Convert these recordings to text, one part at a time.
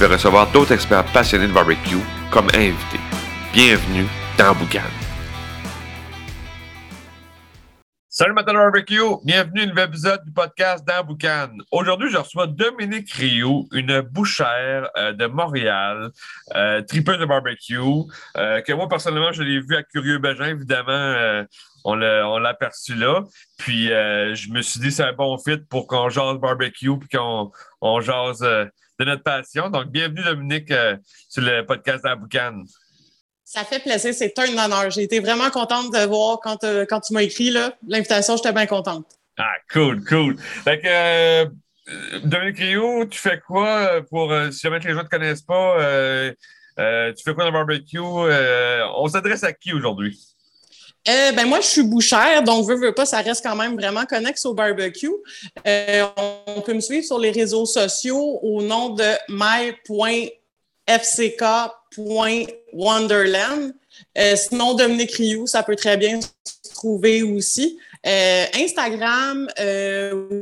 vais recevoir d'autres experts passionnés de barbecue comme invités. Bienvenue dans Boucan. Salut Matin Barbecue, bienvenue à un nouvel épisode du podcast dans Boucan. Aujourd'hui, je reçois Dominique Rioux, une bouchère euh, de Montréal, euh, tripeuse de barbecue, euh, que moi personnellement, je l'ai vu à Curieux Bégin, évidemment, euh, on l'a aperçu là. Puis je me suis dit c'est un bon fit pour qu'on jase barbecue puis qu'on on jase de notre passion. Donc, bienvenue Dominique euh, sur le podcast dans Boucan. Ça fait plaisir, c'est un honneur. J'ai été vraiment contente de voir quand, euh, quand tu m'as écrit l'invitation, j'étais bien contente. Ah, cool, cool. Fait que, euh, Dominique Rio, tu fais quoi pour, si jamais les gens ne te connaissent pas, tu fais quoi dans le barbecue? On s'adresse à qui aujourd'hui? Euh, ben moi, je suis bouchère, donc veux, veux pas, ça reste quand même vraiment connexe au barbecue. Euh, on peut me suivre sur les réseaux sociaux au nom de my.fck.wonderland. Euh, sinon, Dominique Rioux, ça peut très bien se trouver aussi. Euh, Instagram,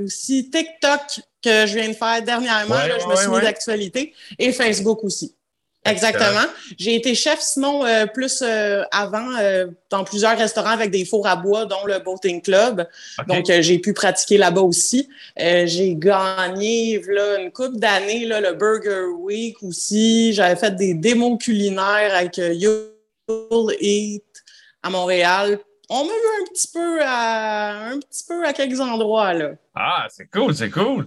aussi TikTok que je viens de faire dernièrement, Ouais, là, je me ouais, suis mis d'actualité, et Facebook aussi. Exactement. J'ai été chef, sinon, euh, plus euh, avant, euh, dans plusieurs restaurants avec des fours à bois, dont le Boating Club. Donc, euh, j'ai pu pratiquer là-bas aussi. Euh, j'ai gagné là, une couple d'années là, le Burger Week aussi. J'avais fait des démos culinaires avec euh, You'll Eat à Montréal. On m'a vu un petit peu à un petit peu à quelques endroits là. Ah, c'est cool, c'est cool.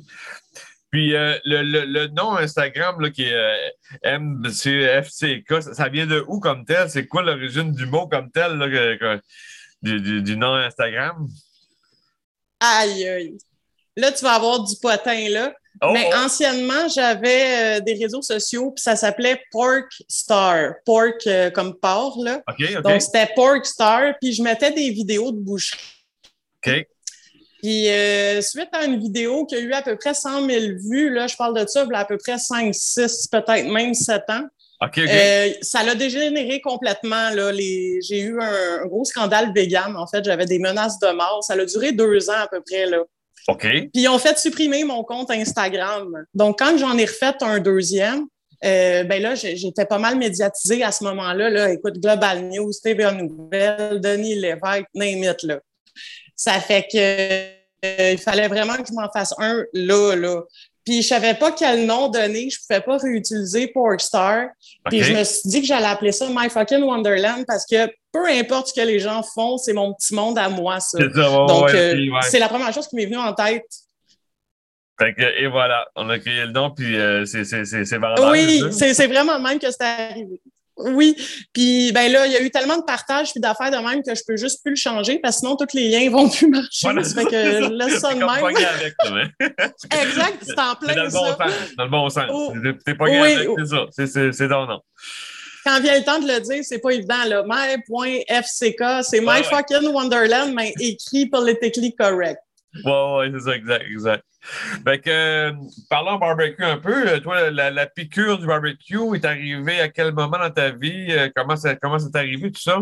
Puis euh, le, le, le nom Instagram là, qui est euh, MCFCK, ça, ça vient de où comme tel? C'est quoi l'origine du mot comme tel, là, que- que- du, du, du nom Instagram? Aïe aïe. Là, tu vas avoir du potin là. Oh, Mais oh, anciennement, j'avais euh, des réseaux sociaux, puis ça s'appelait Pork Star. Pork euh, comme porc, là. Donc, c'était Pork Star, puis je mettais des vidéos de boucherie. OK. Puis, euh, suite à une vidéo qui a eu à peu près 100 000 vues, là, je parle de ça, il y a à peu près 5, 6, peut-être même 7 ans, OK, OK. euh, ça l'a dégénéré complètement. Là, les... J'ai eu un, un gros scandale vegan, en fait. J'avais des menaces de mort. Ça a duré deux ans à peu près, là. OK. Puis ils ont fait supprimer mon compte Instagram. Donc, quand j'en ai refait un deuxième, euh, ben là, j'étais pas mal médiatisée à ce moment-là. Là. Écoute, Global News, TVA Nouvelle, Denis Lévesque, name it, là. Ça fait que euh, il fallait vraiment que je m'en fasse un là, là. Puis je savais pas quel nom donner, je pouvais pas réutiliser Porkstar. Puis je me suis dit que j'allais appeler ça My Fucking Wonderland parce que peu importe ce que les gens font, c'est mon petit monde à moi, ça. Donc, ouais, euh, ouais. c'est la première chose qui m'est venue en tête. Fait que, et voilà, on a créé le nom, puis euh, c'est c'est- c'est- c'est vendeur. Oui, c'est c'est vraiment même que c'est arrivé. Oui, puis ben là, il y a eu tellement de partages puis d'affaires de même que je peux juste plus le changer parce que sinon tous les liens vont plus marcher. Voilà. Ça fait que laisse ça de même. avec. Exact, c'est en Mais dans plein le bon ça. sens. Dans le bon sens. Oh. T'es- pogné Oui, avec, oh. c'est ça. C'est- C'est c'est ton nom. Quand vient le temps de le dire, c'est pas évident là. My.fck, c'est My ouais. fucking Wonderland, mais écrit politically correct. Ouais, ouais, c'est ça, exact, exact. Fait que, euh, parlons barbecue un peu. Euh, Toi, la, piqûre du barbecue est arrivée à quel moment dans ta vie? Euh, Comment ça, comment c'est arrivé, tout ça?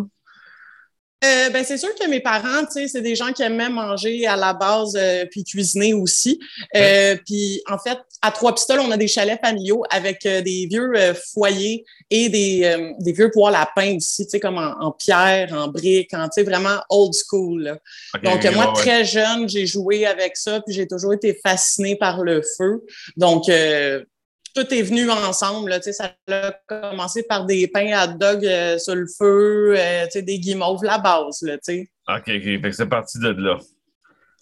Euh, ben c'est sûr que mes parents, tu sais, c'est des gens qui aimaient manger à la base euh, puis cuisiner aussi. Euh, Puis en fait, à Trois Pistoles, on a des chalets familiaux avec euh, des vieux euh, foyers et des, euh, des vieux poêles à pain aussi, tu sais, comme en, en pierre, en briques, en tu sais vraiment old school. là. Donc moi, ouais. très jeune, j'ai joué avec ça puis j'ai toujours été fascinée par le feu. Donc euh, tout est venu ensemble. Là, tu ça a commencé par des pains à dog euh, sur le feu, euh, tu des guimauves, la base. Là, tu. OK, OK. C'est parti de là.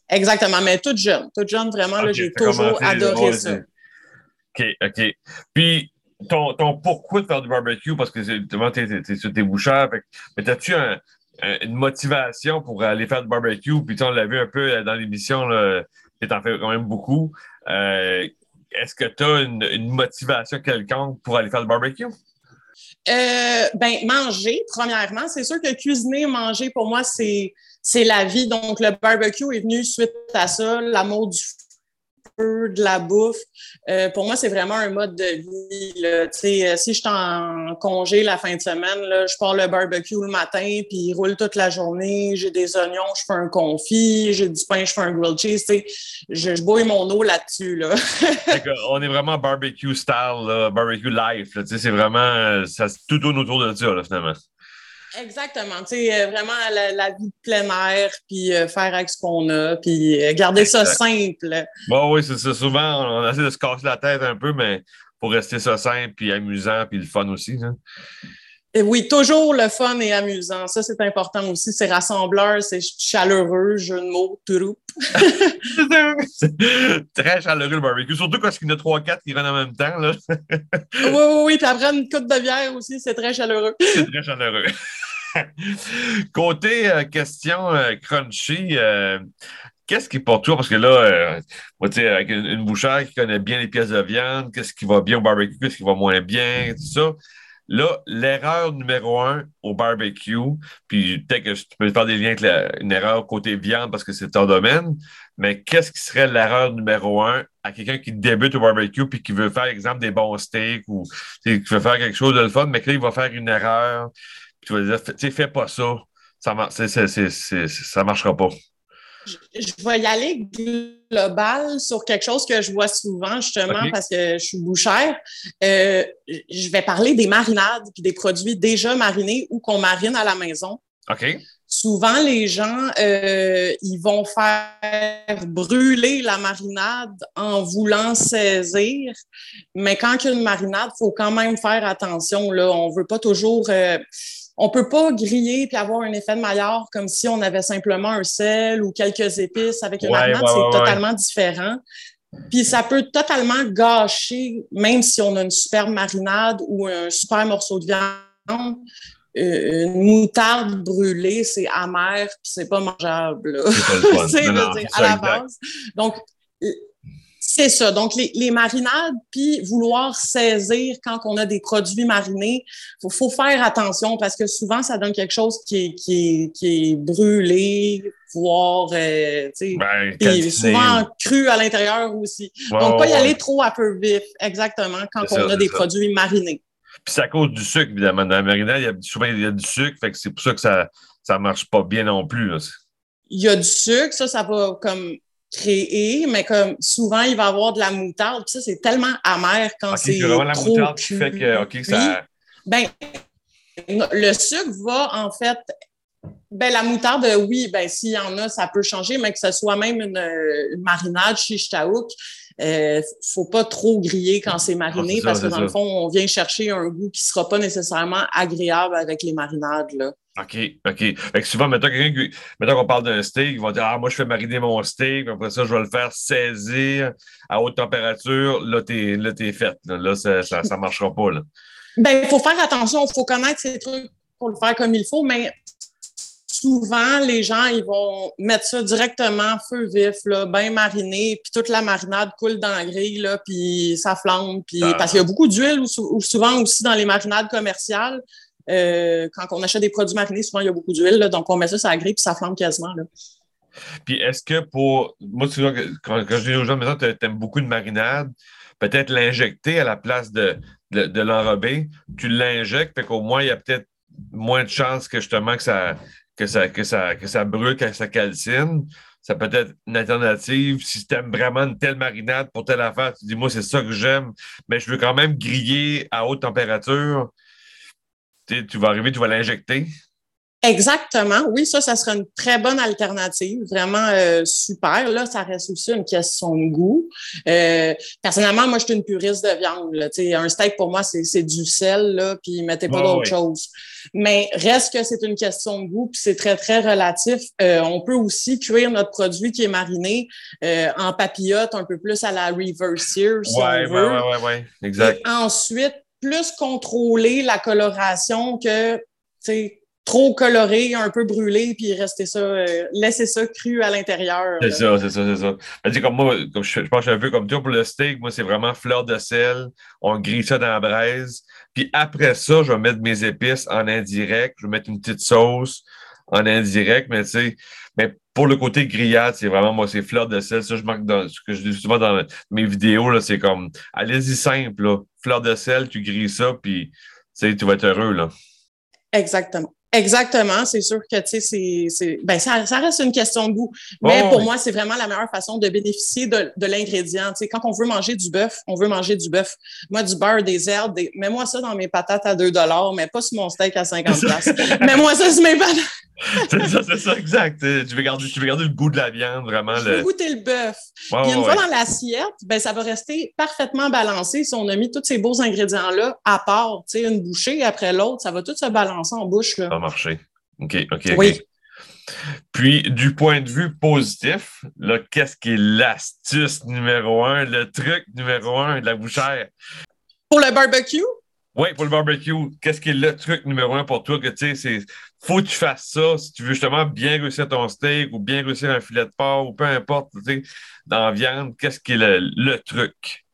Exactement, mais toute jeune. Toute jeune, vraiment, j'ai toujours adoré ça. OK, OK. Puis, ton, ton pourquoi de faire du barbecue, parce que c'est- justement, t'es, t'es, fait que- mais as-tu un, un- une motivation pour aller faire du barbecue? Puis, tu on l'a vu un peu dans l'émission, que t'en fais quand même beaucoup. Euh, est-ce que tu as une, motivation quelconque pour aller faire le barbecue? Euh, ben, manger, premièrement. C'est sûr que cuisiner, manger, pour moi, c'est, la vie. Donc, le barbecue est venu suite à ça, l'amour du de la bouffe. Euh, pour moi, c'est vraiment un mode de vie. Euh, si je suis en congé la fin de semaine, là, je pars le barbecue le matin, puis il roule toute la journée. J'ai des oignons, je fais un confit. J'ai du pain, je fais un grilled cheese. Je, je bouille mon eau là-dessus. Là. on est vraiment barbecue style, barbecue life. C'est vraiment euh, ça, tout tourne autour de ça, finalement. Exactement. Tu sais, euh, vraiment la, vie de plein air, puis euh, faire avec ce qu'on a, puis euh, garder ça simple. Bon, oui, c'est ça. Souvent, on, essaie de se casser la tête un peu, mais pour rester ça simple, puis amusant, puis le fun aussi. Et oui, toujours le fun et amusant. Ça, c'est important aussi. C'est rassembleur, c'est chaleureux, jeu de mots, tout. très chaleureux le barbecue, surtout quand il y en a 3-4 qui viennent en même temps. Là. oui, oui, oui. Après, une coupe de bière aussi, c'est très chaleureux. c'est très chaleureux. Côté euh, question euh, crunchy, euh, qu'est-ce qui est pour toi? Parce que là, moi, avec une, une, bouchère qui connaît bien les pièces de viande, qu'est-ce qui va bien au barbecue, qu'est-ce qui va moins bien, tout ça. Là, l'erreur numéro un au barbecue, puis peut-être que tu peux faire des liens avec une erreur côté viande parce que c'est ton domaine, mais qu'est-ce qui serait l'erreur numéro un à quelqu'un qui débute au barbecue puis qui veut faire, exemple, des bons steaks ou qui veut faire quelque chose de le fun, mais que là, il va faire une erreur, puis tu vas dire, tu sais, fais pas ça, ça, ça marchera pas je vais y aller global sur quelque chose que je vois souvent, justement, parce que je suis bouchère. Euh, je vais parler des marinades puis des produits déjà marinés ou qu'on marine à la maison. OK. Souvent, les gens, euh, ils vont faire brûler la marinade en voulant saisir. Mais quand il y a une marinade, il faut quand même faire attention. Là. On veut pas toujours... Euh, on peut pas griller puis avoir un effet de maillard comme si on avait simplement un sel ou quelques épices. Avec une marinade, c'est totalement différent. Puis ça peut totalement gâcher, même si on a une super marinade ou un super morceau de viande. Euh, une moutarde brûlée, c'est amer, puis c'est pas mangeable. C'est à la base. Donc, c'est ça. Donc, les, marinades, puis vouloir saisir quand on a des produits marinés, il faut, faire attention parce que souvent, ça donne quelque chose qui est, qui est, brûlé, voire euh, ben, souvent cru à l'intérieur aussi. Donc, pas y aller trop à peu vif, exactement, quand on a des produits marinés. Puis c'est à cause du sucre, évidemment. Dans la marinade, il y a, souvent, il y a du sucre, fait que c'est pour ça que ça ne marche pas bien non plus. Il y a du sucre, ça, ça va comme créer, mais comme souvent, il va y avoir de la moutarde. Ça, c'est tellement amer quand c'est. c'est vraiment la moutarde qui fait que, OK, ça. Ben, le sucre va, en fait, ben, la moutarde, oui, ben, s'il y en a, ça peut changer, mais que ce soit même une, marinade chez Chitaouk, euh, faut pas trop griller quand c'est mariné parce que dans le fond, on vient chercher un goût qui sera pas nécessairement agréable avec les marinades, là. OK, OK. Fait que souvent, mettons, quelqu'un mettons qu'on parle d'un steak, ils vont dire Ah, moi, je fais mariner mon steak, après ça, je vais le faire saisir à haute température. Là, t'es, là, t'es fait. Là, ça, ça, marchera pas. Là. Ben, il faut faire attention, il faut connaître ces trucs pour le faire comme il faut, mais souvent, les gens, ils vont mettre ça directement feu vif, là, bien mariné, puis toute la marinade coule dans la grille, là, puis ça flambe. Puis, ah. Parce qu'il y a beaucoup d'huile, ou, souvent aussi dans les marinades commerciales. Euh, quand on achète des produits marinés, souvent, il y a beaucoup d'huile, donc on met ça sur la grille, puis ça flambe quasiment. Là. Puis est-ce que pour. Moi, tu vois, quand, quand je dis aux gens, maintenant, tu aimes beaucoup de marinade, peut-être l'injecter à la place de, de, l'enrober, tu l'injectes, fait qu'au moins, il y a peut-être moins de chances que justement que ça, que ça, que ça, que ça brûle, que ça calcine. Ça peut être une alternative. Si tu aimes vraiment une telle marinade pour telle affaire, tu dis, moi, c'est ça que j'aime, mais je veux quand même griller à haute température. tu vas arriver, tu vas l'injecter. Exactement. Oui, ça, ça sera une très bonne alternative. Vraiment euh, super. Là, ça reste aussi une question de goût. Euh, personnellement, moi, je suis une puriste de viande. Là. Un steak, pour moi, c'est du sel, là, puis mettez pas d'autre chose. Mais reste que c'est une question de goût, puis c'est très, très relatif. Euh, on peut aussi cuire notre produit qui est mariné en papillote un peu plus à la reverse sear, si ouais, on veut. Ouais, ouais, ouais, exact. ensuite, plus contrôler la coloration que, tu sais, trop coloré, un peu brûlé, puis rester ça, euh, laisser ça cru à l'intérieur. C'est ça, c'est ça, c'est ça. Ben, comme moi, comme je, pense que je suis un peu comme toi pour le steak, moi, c'est vraiment fleur de sel. On grille ça dans la braise. Puis après ça, je vais mettre mes épices en indirect. Je vais mettre une petite sauce en indirect, mais tu sais, mais pour le côté grillade, c'est vraiment, moi, c'est fleur de sel. Ça, je manque dans ce que je dis souvent dans mes vidéos, là, c'est comme, allez-y simple, là. Fleur de sel, tu grilles ça, puis, tu vas être heureux, là. Exactement. Exactement, c'est sûr que tu sais, c'est, ben, ça, ça, reste une question de goût. Mais pour moi, c'est vraiment la meilleure façon de bénéficier de, de l'ingrédient. Tu sais, quand on veut manger du bœuf, on veut manger du bœuf. Moi, du beurre, des herbes, des... mets-moi ça dans mes patates à 2 mais pas sur mon steak à 50 Mets-moi ça sur mes patates. c'est ça, c'est ça, exact. Tu veux, garder, tu veux garder le goût de la viande, vraiment. Je veux goûter le bœuf. Puis une fois dans l'assiette, ben, ça va rester parfaitement balancé si on a mis tous ces beaux ingrédients-là à part, tu sais, une bouchée après l'autre, ça va tout se balancer en bouche. Là. Ça va marcher. OK, OK, Oui. Puis, du point de vue positif, là, qu'est-ce qui est l'astuce numéro un, le truc numéro un de la bouchère? Pour le barbecue? Oui, pour le barbecue, qu'est-ce qui est le truc numéro un pour toi que tu sais, c'est faut que tu fasses ça si tu veux justement bien réussir ton steak ou bien réussir un filet de porc ou peu importe, tu sais, dans la viande, qu'est-ce qui est le, truc?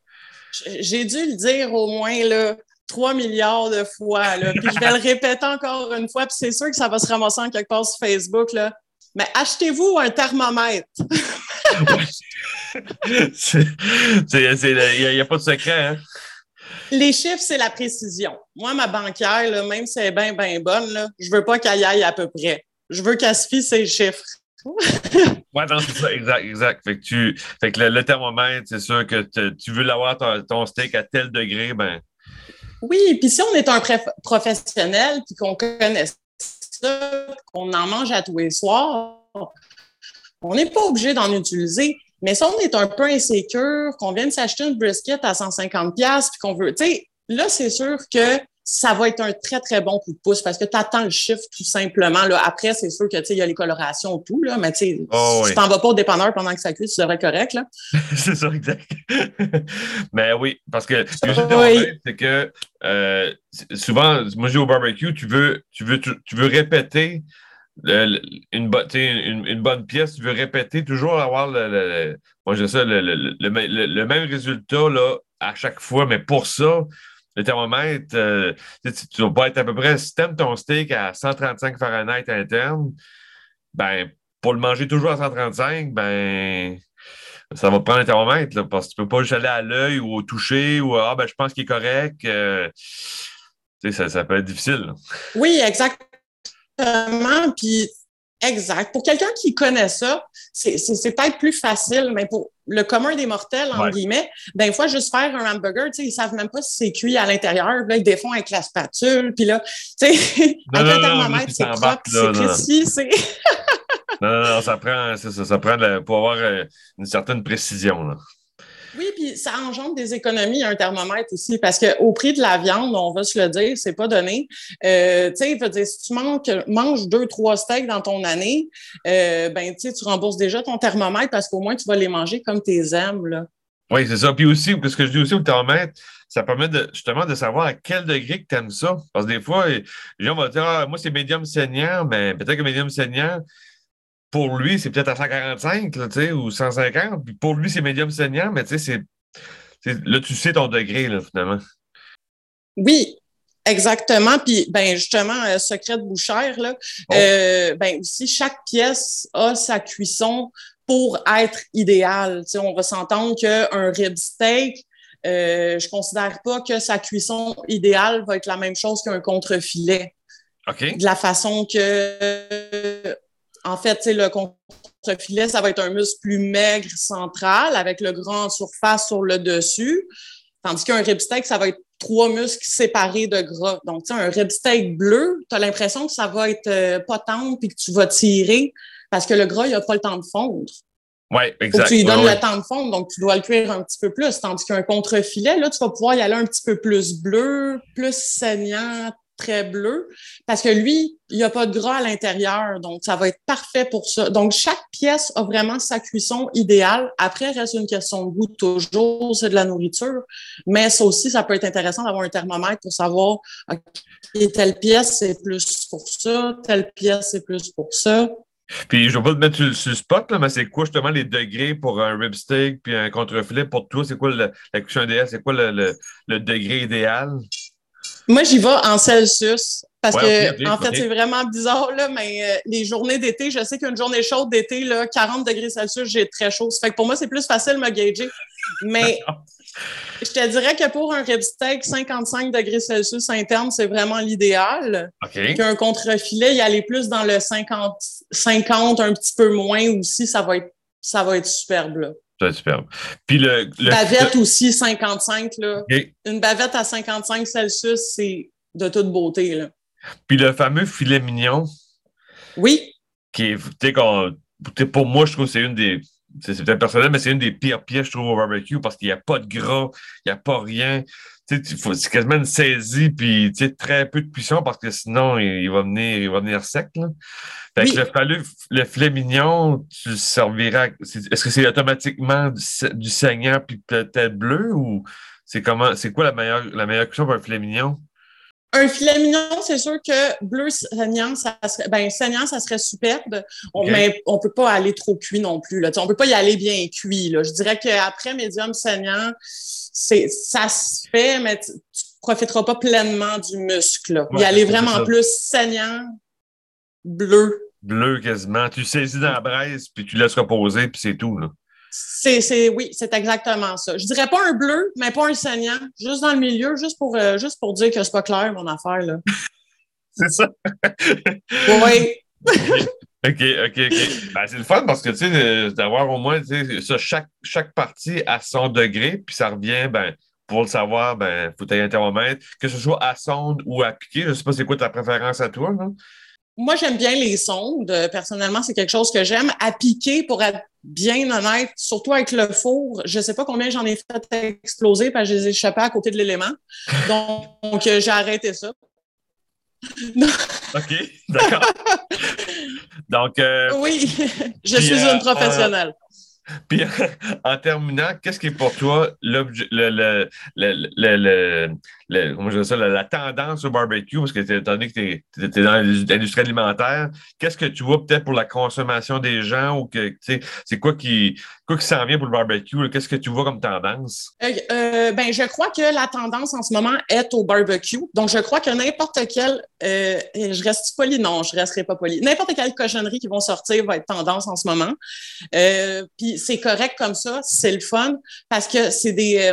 J'ai dû le dire au moins là, 3 milliards de fois, là, puis je vais le répéter encore une fois, puis c'est sûr que ça va se ramasser en quelque part sur Facebook, là. Mais achetez-vous un thermomètre. Il n'y a, a, pas de secret, hein? Les chiffres, c'est la précision. Moi, ma banquière, même si elle est bien, bien bonne, là, je veux pas qu'elle aille à peu près. Je veux qu'elle se fie ses chiffres. oui, c'est ça, exact, exact. Fait que, tu, fait que le, thermomètre, c'est sûr que tu veux l'avoir ton, steak à tel degré, ben. Oui, puis si on est un professionnel puis qu'on connaît ça, qu'on en mange à tous les soirs, on n'est pas obligé d'en utiliser. Mais si on est un peu insécure, qu'on vient de s'acheter une brisket à 150 puis qu'on veut, tu sais, là, c'est sûr que ça va être un très, très bon coup de pouce parce que tu attends le chiffre tout simplement. Là. Après, c'est sûr que il y a les colorations et tout, là, mais tu sais, oh, si tu t'en vas pas au dépanneur pendant que ça cuit, tu devrais être correct. Là. c'est ça, exact. mais oui, parce que c'est que euh, souvent, moi dis au barbecue, tu veux, tu veux, tu veux répéter une, une, une, bonne pièce, tu veux répéter, toujours avoir le, moi, je le, le, même résultat là, à chaque fois, mais pour ça, le thermomètre, euh, tu vas pas être à peu près, si tu ton steak à 135 Fahrenheit interne, ben, pour le manger toujours à 135, ben, ça va prendre un thermomètre, là, parce que tu peux pas juste aller à l'œil ou au toucher ou ah, ben, je pense qu'il est correct. Euh, ça, ça peut être difficile. Oui, exact. Puis, exact. Pour quelqu'un qui connaît ça, c'est peut-être plus facile, mais pour le commun des mortels, en guillemets, ben, fois, juste faire un hamburger, tu sais, ils savent même pas si c'est cuit à l'intérieur. Là, ils défont avec la spatule, puis là, tu sais, avec un thermomètre, c'est propre, c'est précis, c'est... non, non, non, ça prend, ça, ça, prend pour avoir euh, une certaine précision, là. Oui, puis ça engendre des économies, un thermomètre aussi, parce qu'au prix de la viande, on va se le dire, c'est pas donné. Euh, tu sais, si tu manges deux, trois steaks dans ton année, euh, ben, tu rembourses déjà ton thermomètre parce qu'au moins, tu vas les manger comme tes aimes, là. Oui, c'est ça. Puis aussi, ce que je dis aussi au thermomètre, ça permet justement de savoir à quel degré que tu aimes ça. Parce que des fois, les gens vont dire ah, moi, c'est médium saignant, mais peut-être que médium saignant, pour lui, c'est peut-être à 145 là, ou 150. Puis pour lui, c'est médium saignant, mais tu sais, c'est. Là, tu sais ton degré, là, finalement. Oui, Exactement. Puis, ben, justement, euh, secret de bouchère, là, oh. euh, ben, aussi, chaque pièce a sa cuisson pour être idéale. on va s'entendre qu'un rib steak, euh, je considère pas que sa cuisson idéale va être la même chose qu'un contre-filet. OK. De la façon que en fait, le contre-filet, ça va être un muscle plus maigre central avec le grand surface sur le dessus. Tandis qu'un rib steak, ça va être trois muscles séparés de gras. Donc, tu sais, un rib steak bleu, tu as l'impression que ça va être euh, pas tendre puis que tu vas tirer parce que le gras, il n'a pas le temps de fondre. Oui, exact. tu lui donnes le temps de fondre, donc tu dois le cuire un petit peu plus. Tandis qu'un contre-filet, là, tu vas pouvoir y aller un petit peu plus bleu, plus saignant, très bleu parce que lui, il n'y a pas de gras à l'intérieur, donc ça va être parfait pour ça. Donc, chaque pièce a vraiment sa cuisson idéale. Après, reste une question de goût toujours, c'est de la nourriture, mais ça aussi, ça peut être intéressant d'avoir un thermomètre pour savoir, OK, telle pièce, c'est plus pour ça, telle pièce, c'est plus pour ça. Puis je ne vais pas te mettre sur, le spot, là, mais c'est quoi justement les degrés pour un rib steak puis un contrefilet? Pour toi, c'est quoi la cuisson idéale? C'est quoi le, degré idéal? Moi, j'y vais en Celsius. Parce que, en fait, c'est vraiment bizarre, là, mais euh, les journées d'été, je sais qu'une journée chaude d'été, 40 degrés Celsius, j'ai très chaud. Ça fait que pour moi, c'est plus facile de me gager. Mais je te dirais que pour un rib steak, 55 degrés Celsius interne, c'est vraiment l'idéal. Okay. Qu'un contre-filet, y aller plus dans le 50, 50, un petit peu moins aussi, ça va être, ça va être superbe. Là. Être superbe. Puis le, Bavette aussi, 55. Là. Une bavette à 55 Celsius, c'est de toute beauté. Là. Puis le fameux filet mignon. Oui. Qui est, pour moi, je trouve que c'est une des c'est peut-être personnel, mais c'est une des pires pièces, je trouve, au barbecue parce qu'il n'y a pas de gras, il n'y a pas rien. C'est quasiment une saisie, puis très peu de puissance parce que sinon, il, va, venir, il va venir sec. Là. Fait que le, fallu, le filet mignon, tu serviras. Est-ce que c'est automatiquement du, saignant puis peut-être bleu ou c'est comment c'est quoi la meilleure, la meilleure cuisson pour un filet mignon? Un filet mignon, c'est sûr que bleu saignant, ça serait, ben, saignant, ça serait superbe. Mais on peut pas aller trop cuit non plus. Là. On peut pas y aller bien cuit. Là. Je dirais qu'après médium saignant, c'est, ça se fait, mais tu, ne profiteras pas pleinement du muscle. y aller vraiment plus saignant, bleu. Bleu quasiment. Tu saisis dans la braise, puis tu laisses reposer, puis c'est tout. Là. C'est, oui, c'est exactement ça. Je dirais pas un bleu, mais pas un saignant, juste dans le milieu, juste pour, euh, juste pour dire que c'est pas clair, mon affaire, là. c'est ça? oui. OK, OK, OK. Ben, c'est le fun parce que, tu sais, d'avoir au moins, ça, chaque, chaque partie à son degré, puis ça revient, ben, pour le savoir, ben, faut avoir un thermomètre, que ce soit à sonde ou à piquer. Je sais pas c'est quoi ta préférence à toi? Moi, j'aime bien les sondes. Personnellement, c'est quelque chose que j'aime. À piquer, pour être bien honnête, surtout avec le four, je ne sais pas combien j'en ai fait exploser parce que je les ai échappés à côté de l'élément. Donc, euh, j'ai arrêté ça. OK, d'accord. Donc. Euh, oui, je suis une euh, professionnelle. Puis en terminant, qu'est-ce qui est pour toi la, tendance au barbecue? Parce que étant donné que tu es, dans l'industrie alimentaire, qu'est-ce que tu vois peut-être pour la consommation des gens ou que c'est quoi qui quoi qui s'en vient pour le barbecue? Qu'est-ce que tu vois comme tendance? Euh, euh, ben, je crois que la tendance en ce moment est au barbecue. Donc, je crois que n'importe quel euh, je reste poli, non, je resterai pas poli. N'importe quelle cochonnerie qui vont sortir va être tendance en ce moment. Puis c'est correct comme ça, c'est le fun parce que c'est des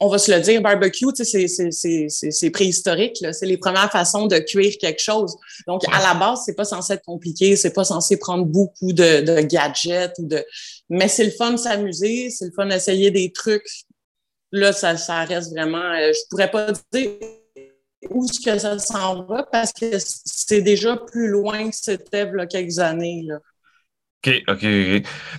on va se le dire, barbecue, c'est préhistorique. C'est les premières façons de cuire quelque chose. Donc, à la base, c'est pas censé être compliqué, c'est pas censé prendre beaucoup de, gadgets ou de. Mais c'est le fun de s'amuser, c'est le fun d'essayer des trucs. Là, ça, ça reste vraiment. Euh, je pourrais pas dire où est-ce que ça s'en va parce que c'est déjà plus loin que c'était il y a quelques années. Là. OK, OK,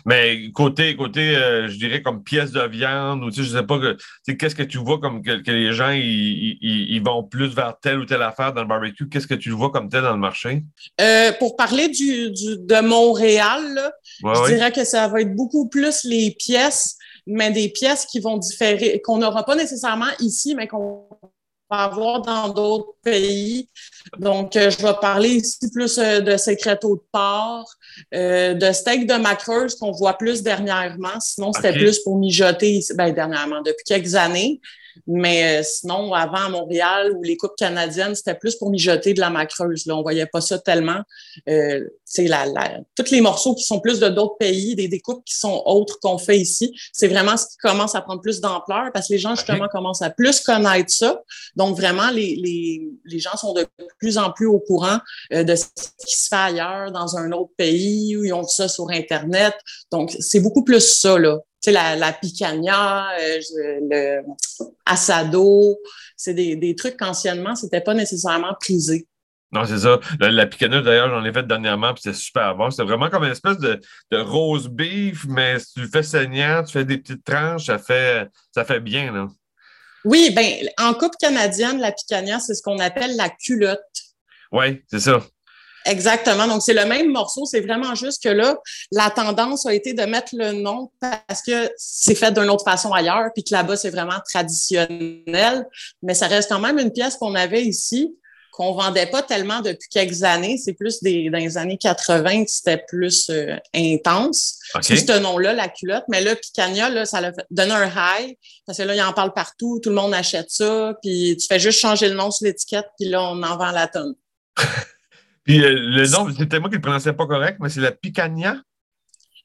Mais côté, côté euh, je dirais comme pièce de viande, ou tu sais, je sais pas, qu'est-ce que tu vois comme que, les gens, ils, vont plus vers telle ou telle affaire dans le barbecue? Qu'est-ce que tu vois comme tel dans le marché? Euh, pour parler du, de Montréal, je dirais que ça va être beaucoup plus les pièces, mais des pièces qui vont différer, qu'on n'aura pas nécessairement ici, mais qu'on avoir dans d'autres pays. Donc, euh, je vais parler ici plus euh, de secreto de porc, euh, de steak de macreuse qu'on voit plus dernièrement. Sinon, c'était plus pour mijoter, ben, dernièrement, depuis quelques années. Mais euh, sinon, avant à Montréal, où les coupes canadiennes, c'était plus pour mijoter de la macreuse. Là. On voyait pas ça tellement. Euh, la, la, tous les morceaux qui sont plus de d'autres pays, des découpes qui sont autres qu'on fait ici, c'est vraiment ce qui commence à prendre plus d'ampleur parce que les gens, justement, commencent à plus connaître ça. Donc, vraiment, les, les, les gens sont de plus en plus au courant euh, de ce qui se fait ailleurs, dans un autre pays, où ils ont ça sur Internet. Donc, c'est beaucoup plus ça, là sais, la, la picanha, euh, le assado, c'est des, des trucs qu'anciennement, c'était pas nécessairement prisé. Non, c'est ça. La, la picanha, d'ailleurs, j'en ai fait dernièrement, puis c'était super bon. C'était vraiment comme une espèce de, de rose beef, mais si tu le fais saignant, tu fais des petites tranches, ça fait, ça fait bien, là. Oui, ben en coupe canadienne, la picanha, c'est ce qu'on appelle la culotte. Oui, c'est ça. Exactement. Donc, c'est le même morceau. C'est vraiment juste que là, la tendance a été de mettre le nom parce que c'est fait d'une autre façon ailleurs, puis que là-bas, c'est vraiment traditionnel. Mais ça reste quand même une pièce qu'on avait ici, qu'on vendait pas tellement depuis quelques années. C'est plus des, dans les années 80 que c'était plus euh, intense. C'est ce nom-là, la culotte. Mais là, Picania, là, ça a donné un high parce que là, il en parle partout. Tout le monde achète ça. Puis tu fais juste changer le nom sur l'étiquette, puis là, on en vend la tonne. Puis euh, le nom, c'était moi qui le prononçais pas correct, mais c'est la picanha.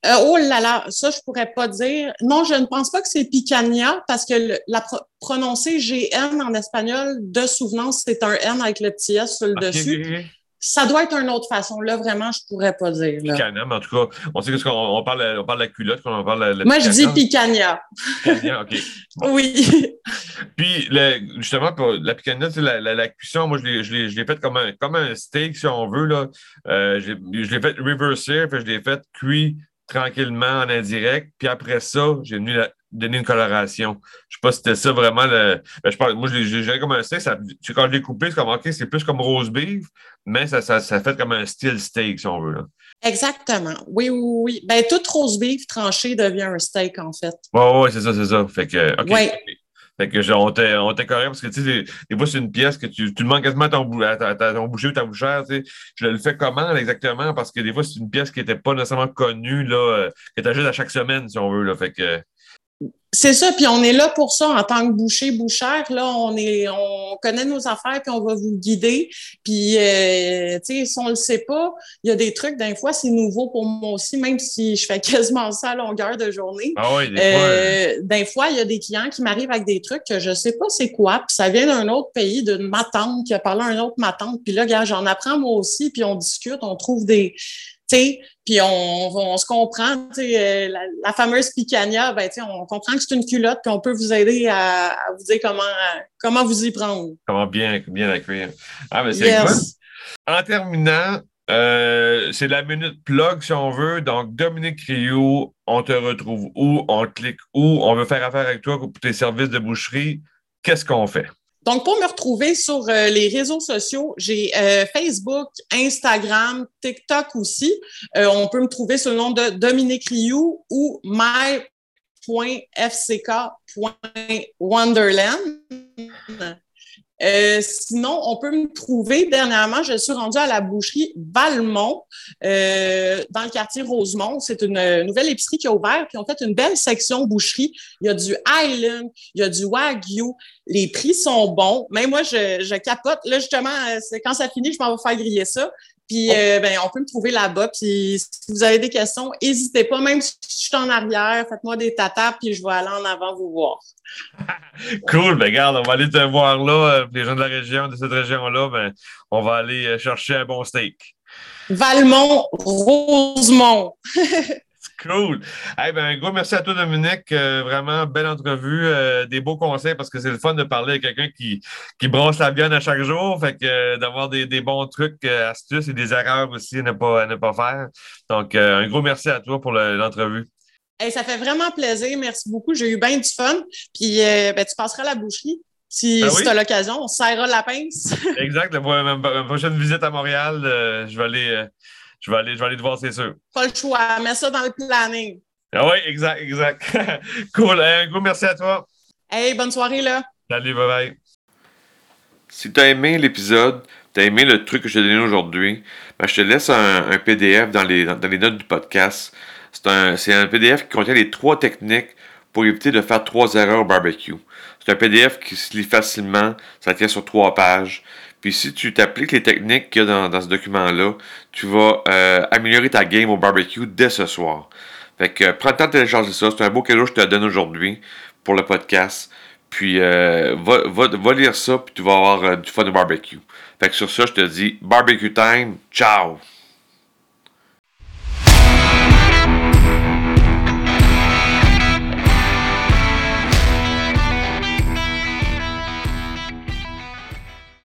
Euh, oh là là, ça, je pourrais pas dire. Non, je ne pense pas que c'est picanha parce que la prononcer GN en espagnol, de souvenance, c'est un N avec le petit S sur le dessus. Ça doit être une autre façon. Là, vraiment, je pourrais pas dire. Picanha, mais en tout cas, on sait qu'on on parle, on parle de la culotte, on parle de Moi, je dis picanha. Picanha, OK. Oui. Puis, justement, pour la picanha, la, la, la, cuisson, moi, je l'ai faite comme un, comme un steak, si on veut. Là. Euh, je l'ai fait reverser, puis je l'ai fait cuit tranquillement en indirect. Puis après ça, j'ai venu donner une coloration. Je sais pas si c'était ça vraiment le. Ben, je pense, moi, j'ai comme un steak. Ça, quand je l'ai coupé, c'est comme OK, c'est plus comme rose beef, mais ça, ça, ça, fait comme un style steak, si on veut. Là. Exactement. Oui, oui, oui. Ben, tout rose beef tranché devient un steak, en fait. Oui, oui, c'est ça, c'est ça. Fait que, OK. Ouais. Fait que genre, on était correct parce que tu sais, des, fois, c'est une pièce que tu, tu demandes quasiment à ton, à, ton boucher ou ta bouchère. Tu sais, je le fais comment exactement? Parce que des fois, c'est une pièce qui n'était pas nécessairement connue, là, euh, que tu à chaque semaine, si on veut. Là, fait que c'est ça, puis on est là pour ça en tant que boucher, bouchère. Là, on est, on connaît nos affaires, puis on va vous guider. Puis, euh, tu sais, si on le sait pas, il y a des trucs. D'un fois, c'est nouveau pour moi aussi, même si je fais quasiment ça à longueur de journée. Ah oui, des euh, D'un fois, il y a des clients qui m'arrivent avec des trucs que je sais pas c'est quoi, puis ça vient d'un autre pays, d'une matante qui a parlé à un autre matante. Puis là, gars, j'en apprends moi aussi, puis on discute, on trouve des puis on, se comprend, euh, la, la, fameuse picanha, ben, on comprend que c'est une culotte, puis on peut vous aider à, vous dire comment, comment vous y prendre. Comment bien, bien la cuire. Ah, mais c'est En terminant, euh, c'est la minute plug, si on veut. Donc, Dominique Rio, on te retrouve où? On clique où? On veut faire affaire avec toi pour tes services de boucherie. Qu'est-ce qu'on fait? Donc, pour me retrouver sur euh, les réseaux sociaux, j'ai euh, Facebook, Instagram, TikTok aussi. Euh, on peut me trouver sous le nom de Dominique Rioux ou my.fck.wonderland. Euh, sinon, on peut me trouver. Dernièrement, je suis rendue à la boucherie Valmont, euh, dans le quartier Rosemont. C'est une nouvelle épicerie qui a ouvert, puis on fait une belle section boucherie. Il y a du Highland, il y a du Wagyu. Les prix sont bons. Même moi, je, je capote. Là, justement, quand ça finit, je m'en vais faire griller ça. Puis, euh, ben, on peut me trouver là-bas. Puis, si vous avez des questions, n'hésitez pas. Même si je suis en arrière, faites-moi des tatas, puis je vais aller en avant vous voir. cool. Ben, regarde, on va aller te voir là. Euh, les gens de la région, de cette région-là, ben, on va aller euh, chercher un bon steak. Valmont, Rosemont. Cool. ben, un gros merci à toi, Dominique. Euh, vraiment, belle entrevue. Euh, des beaux conseils parce que c'est le fun de parler avec quelqu'un qui, qui brosse la viande à chaque jour. Fait que euh, d'avoir des, bons trucs, astuces et des erreurs aussi à ne pas, ne pas faire. Donc, un gros merci à toi pour l'entrevue. ça fait vraiment plaisir. Merci beaucoup. J'ai eu bien du fun. Puis, ben, tu passeras à la boucherie. Si, ben tu as l'occasion, on serrera la pince. exact. Ma, prochaine visite à Montréal, je vais aller je vais aller, je vais aller te voir, c'est sûr. Pas le choix. Mets ça dans le planning. Ah oui, exact, exact. cool. Un gros merci à toi. Hey, bonne soirée, là. Salut, bye bye. Si tu as aimé l'épisode, tu as aimé le truc que je t'ai donné aujourd'hui, ben, je te laisse un, PDF dans les, dans les notes du podcast. C'est un, un PDF qui contient les trois techniques pour éviter de faire trois erreurs au barbecue. C'est un PDF qui se lit facilement, ça tient sur trois pages. Puis si tu t'appliques les techniques qu'il y a dans, ce document-là, tu vas euh, améliorer ta game au barbecue dès ce soir. Fait que euh, prends le temps de télécharger ça. C'est un beau cadeau que je te donne aujourd'hui pour le podcast. Puis euh, va, va, lire ça, puis tu vas avoir du fun au barbecue. Fait que sur ça, je te dis barbecue time. Ciao!